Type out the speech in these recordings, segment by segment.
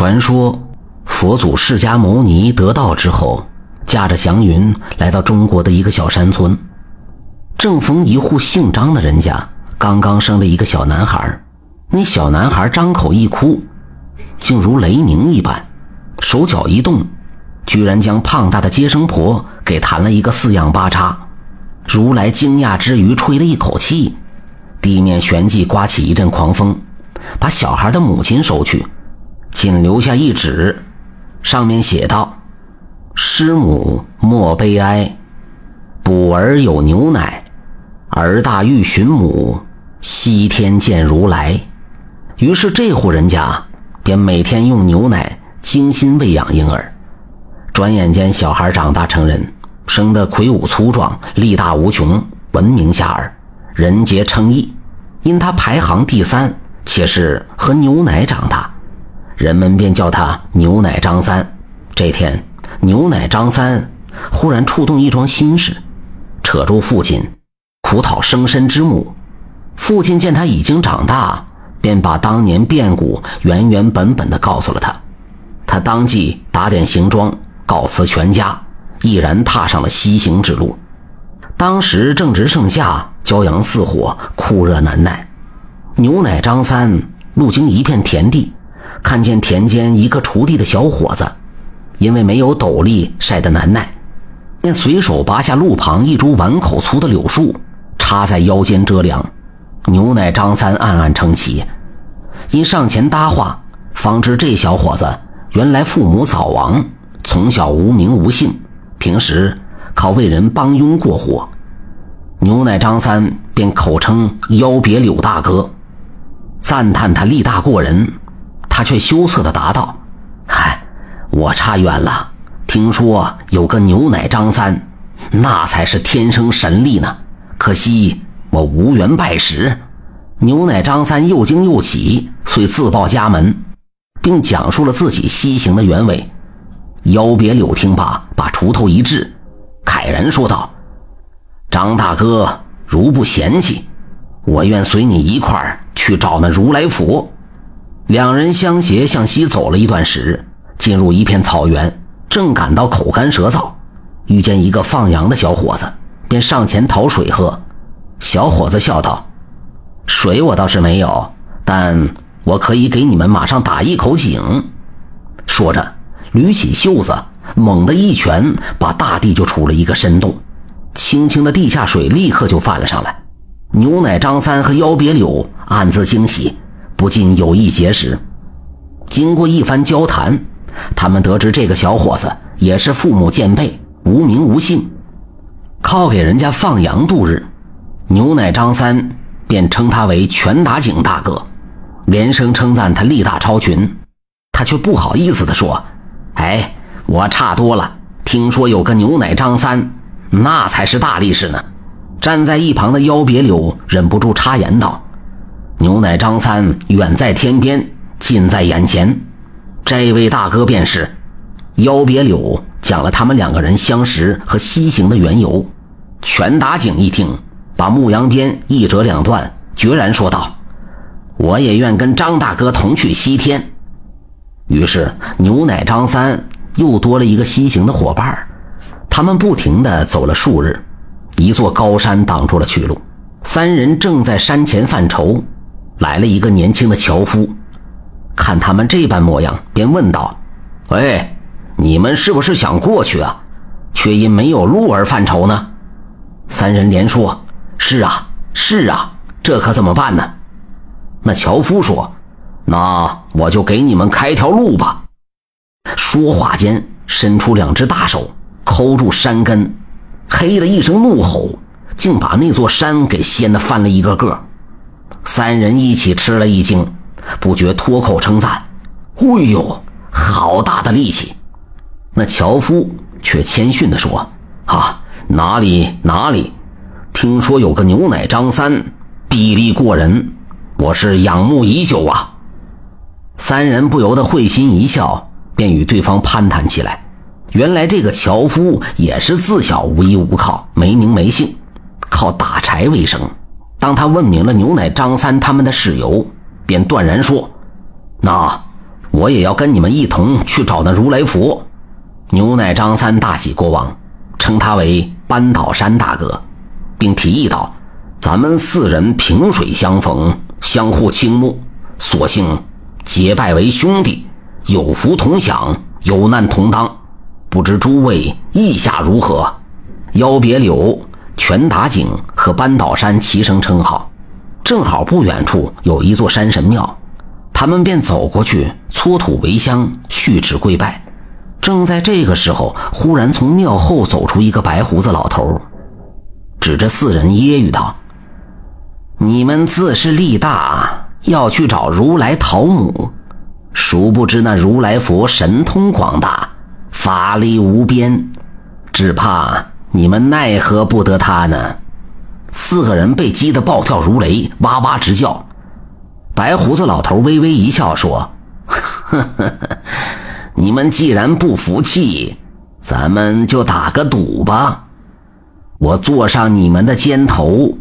传说，佛祖释迦牟尼得道之后，驾着祥云来到中国的一个小山村，正逢一户姓张的人家刚刚生了一个小男孩。那小男孩张口一哭，竟如雷鸣一般，手脚一动，居然将胖大的接生婆给弹了一个四仰八叉。如来惊讶之余，吹了一口气，地面旋即刮起一阵狂风，把小孩的母亲收去。仅留下一纸，上面写道：“师母莫悲哀，补儿有牛奶，儿大欲寻母，西天见如来。”于是这户人家便每天用牛奶精心喂养婴儿。转眼间，小孩长大成人，生得魁梧粗壮，力大无穷，闻名遐迩，人皆称异。因他排行第三，且是喝牛奶长大。人们便叫他牛奶张三。这天，牛奶张三忽然触动一桩心事，扯住父亲，苦讨生身之母。父亲见他已经长大，便把当年变故原原本本的告诉了他。他当即打点行装，告辞全家，毅然踏上了西行之路。当时正值盛夏，骄阳似火，酷热难耐。牛奶张三路经一片田地。看见田间一个锄地的小伙子，因为没有斗笠晒得难耐，便随手拔下路旁一株碗口粗的柳树，插在腰间遮凉。牛奶张三暗暗称奇，因上前搭话，方知这小伙子原来父母早亡，从小无名无姓，平时靠为人帮佣过活。牛奶张三便口称腰别柳大哥，赞叹他力大过人。他却羞涩地答道：“嗨，我差远了。听说有个牛奶张三，那才是天生神力呢。可惜我无缘拜师。”牛奶张三又惊又喜，遂自报家门，并讲述了自己西行的原委。腰别柳听罢，把锄头一掷，慨然说道：“张大哥，如不嫌弃，我愿随你一块儿去找那如来佛。”两人相携向西走了一段时，进入一片草原，正感到口干舌燥，遇见一个放羊的小伙子，便上前讨水喝。小伙子笑道：“水我倒是没有，但我可以给你们马上打一口井。”说着，捋起袖子，猛地一拳，把大地就出了一个深洞，清清的地下水立刻就泛了上来。牛奶张三和腰别柳暗自惊喜。不禁有意结识。经过一番交谈，他们得知这个小伙子也是父母渐辈，无名无姓，靠给人家放羊度日。牛奶张三便称他为拳打井大哥，连声称赞他力大超群。他却不好意思地说：“哎，我差多了。听说有个牛奶张三，那才是大力士呢。”站在一旁的腰别柳忍不住插言道。牛奶张三远在天边，近在眼前。这位大哥便是腰别柳，讲了他们两个人相识和西行的缘由。拳打井一听，把牧羊鞭一折两断，决然说道：“我也愿跟张大哥同去西天。”于是牛奶张三又多了一个西行的伙伴。他们不停地走了数日，一座高山挡住了去路。三人正在山前犯愁。来了一个年轻的樵夫，看他们这般模样，便问道：“喂，你们是不是想过去啊？却因没有路而犯愁呢？”三人连说：“是啊，是啊，这可怎么办呢？”那樵夫说：“那我就给你们开条路吧。”说话间，伸出两只大手抠住山根，嘿的一声怒吼，竟把那座山给掀得翻了一个个。三人一起吃了一惊，不觉脱口称赞：“哎呦，好大的力气！”那樵夫却谦逊地说：“啊，哪里哪里，听说有个牛奶张三，臂力过人，我是仰慕已久啊。”三人不由得会心一笑，便与对方攀谈起来。原来这个樵夫也是自小无依无靠，没名没姓，靠打柴为生。当他问明了牛奶张三他们的事由，便断然说：“那我也要跟你们一同去找那如来佛。牛奶张三大喜过望，称他为扳倒山大哥，并提议道：“咱们四人萍水相逢，相互倾慕，索性结拜为兄弟，有福同享，有难同当。不知诸位意下如何？”邀别柳、拳打井和扳倒山齐声称好。正好不远处有一座山神庙，他们便走过去搓土为香，续指跪拜。正在这个时候，忽然从庙后走出一个白胡子老头，指着四人揶揄道：“你们自是力大，要去找如来讨母，殊不知那如来佛神通广大，法力无边，只怕你们奈何不得他呢？”四个人被激得暴跳如雷，哇哇直叫。白胡子老头微微一笑，说：“呵呵呵。”你们既然不服气，咱们就打个赌吧。我坐上你们的肩头，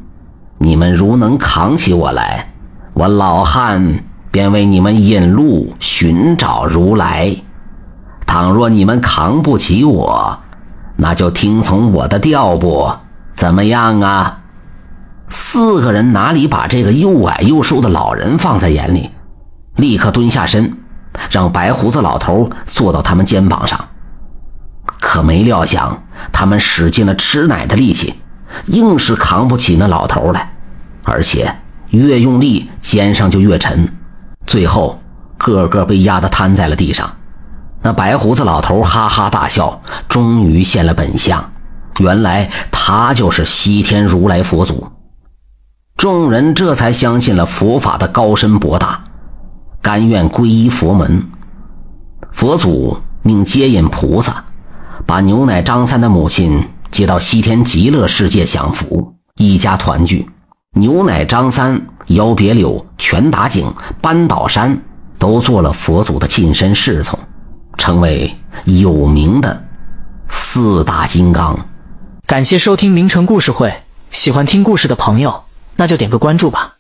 你们如能扛起我来，我老汉便为你们引路寻找如来；倘若你们扛不起我，那就听从我的调拨，怎么样啊？四个人哪里把这个又矮又瘦的老人放在眼里，立刻蹲下身。让白胡子老头坐到他们肩膀上，可没料想，他们使尽了吃奶的力气，硬是扛不起那老头来，而且越用力，肩上就越沉，最后个个被压得瘫在了地上。那白胡子老头哈哈大笑，终于现了本相，原来他就是西天如来佛祖。众人这才相信了佛法的高深博大。甘愿皈依佛门，佛祖命接引菩萨，把牛奶张三的母亲接到西天极乐世界享福，一家团聚。牛奶张三、邀别柳、拳打井、扳倒山，都做了佛祖的近身侍从，成为有名的四大金刚。感谢收听名城故事会，喜欢听故事的朋友，那就点个关注吧。